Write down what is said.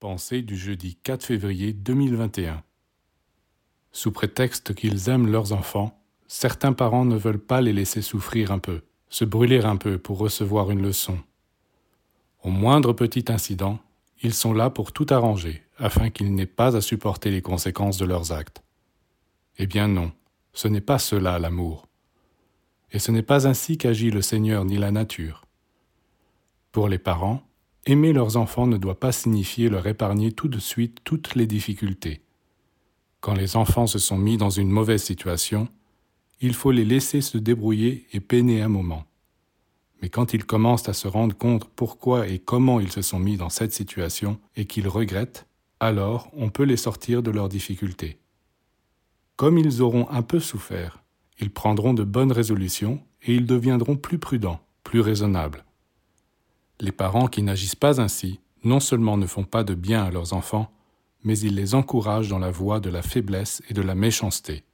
Pensée du jeudi 4 février 2021. Sous prétexte qu'ils aiment leurs enfants, certains parents ne veulent pas les laisser souffrir un peu, se brûler un peu pour recevoir une leçon. Au moindre petit incident, ils sont là pour tout arranger, afin qu'ils n'aient pas à supporter les conséquences de leurs actes. Eh bien non, ce n'est pas cela l'amour. Et ce n'est pas ainsi qu'agit le Seigneur ni la nature. Pour les parents, Aimer leurs enfants ne doit pas signifier leur épargner tout de suite toutes les difficultés. Quand les enfants se sont mis dans une mauvaise situation, il faut les laisser se débrouiller et peiner un moment. Mais quand ils commencent à se rendre compte pourquoi et comment ils se sont mis dans cette situation et qu'ils regrettent, alors on peut les sortir de leurs difficultés. Comme ils auront un peu souffert, ils prendront de bonnes résolutions et ils deviendront plus prudents, plus raisonnables. Les parents qui n'agissent pas ainsi non seulement ne font pas de bien à leurs enfants, mais ils les encouragent dans la voie de la faiblesse et de la méchanceté.